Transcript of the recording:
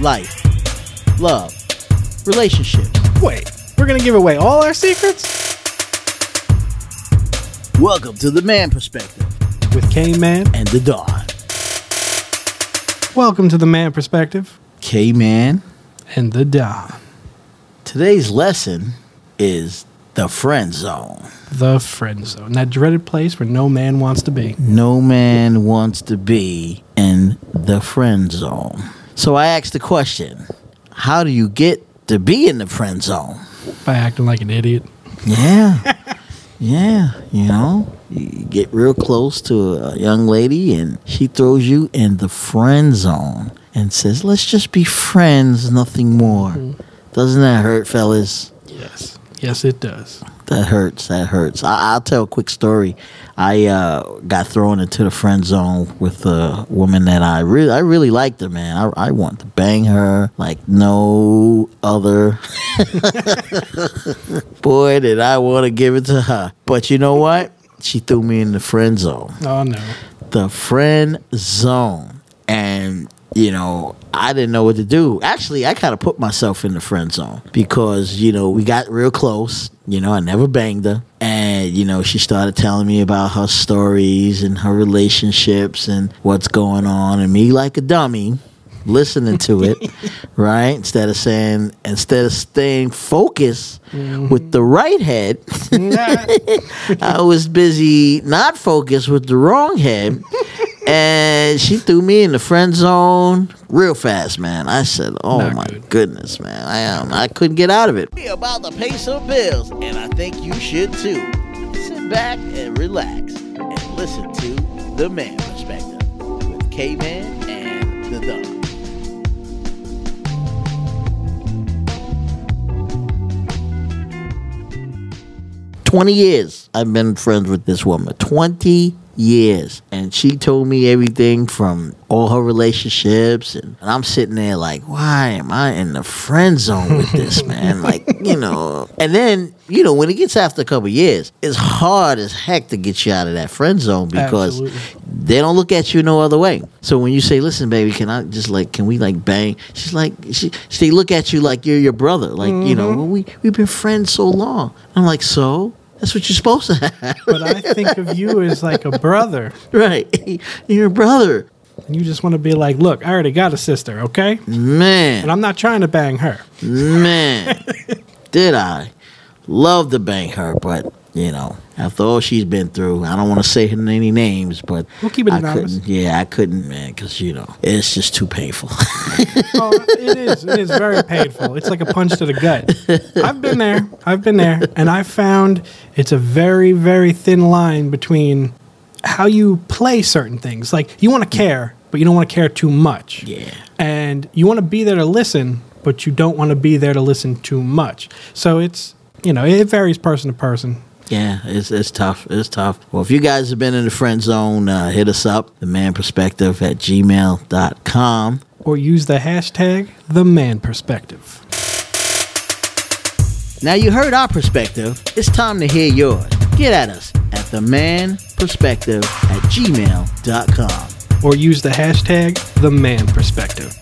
life, love, relationships. Wait, we're gonna give away all our secrets Welcome to the man perspective with K Man. and the Dawn. Welcome to the Man Perspective K Man, and the Don. today's lesson is the friend zone. The friend zone, that dreaded place where no man wants to be. No man wants to be in the friend zone. So I asked the question how do you get to be in the friend zone? By acting like an idiot. Yeah. yeah. You know, you get real close to a young lady and she throws you in the friend zone and says, let's just be friends, nothing more. Mm-hmm. Doesn't that hurt, fellas? Yes. Yes, it does. That hurts. That hurts. I, I'll tell a quick story. I uh, got thrown into the friend zone with a woman that I really, I really liked her, man. I, I want to bang her like no other. Boy, did I want to give it to her. But you know what? She threw me in the friend zone Oh no. the friend zone. And, you know, I didn't know what to do. Actually, I kind of put myself in the friend zone because, you know, we got real close. You know, I never banged her. And, you know, she started telling me about her stories and her relationships and what's going on. And me, like a dummy, listening to it, right? Instead of saying, instead of staying focused mm-hmm. with the right head, I was busy not focused with the wrong head. And she threw me in the friend zone real fast, man. I said, "Oh Not my good. goodness, man! I am. I couldn't get out of it." We about to pay some bills, and I think you should too. Sit back and relax and listen to the man perspective with K Man and the Dog. Twenty years I've been friends with this woman. Twenty years, and she told me everything from all her relationships, and, and I'm sitting there like, why am I in the friend zone with this man? like, you know. And then, you know, when it gets after a couple years, it's hard as heck to get you out of that friend zone because Absolutely. they don't look at you no other way. So when you say, "Listen, baby, can I just like, can we like bang?" She's like, she, they look at you like you're your brother, like you know, mm-hmm. well, we we've been friends so long. I'm like, so that's what you're supposed to have, But I think of you as like a brother. right? You're a brother, And you just want to be like, look, I already got a sister, okay? man, And I'm not trying to bang her. man. Did I love to bang her, but. You know, after all she's been through, I don't want to say her any names, but We'll keep it I anonymous. couldn't. Yeah, I couldn't, man, because you know it's just too painful. Oh, it is. It is very painful. It's like a punch to the gut. I've been there. I've been there. And I found it's a very, very thin line between how you play certain things. Like, you want to care, but you don't want to care too much. Yeah. And you want to be there to listen, but you don't want to be there to listen too much. So it's, you know, it varies person to person. Yeah, it's it's tough. It's tough. Well, if you guys have been in the friend zone, uh, hit us up, the man perspective at gmail.com. Or use the hashtag the man perspective. Now you heard our perspective. It's time to hear yours. Get at us at the man perspective at gmail.com. Or use the hashtag the man perspective.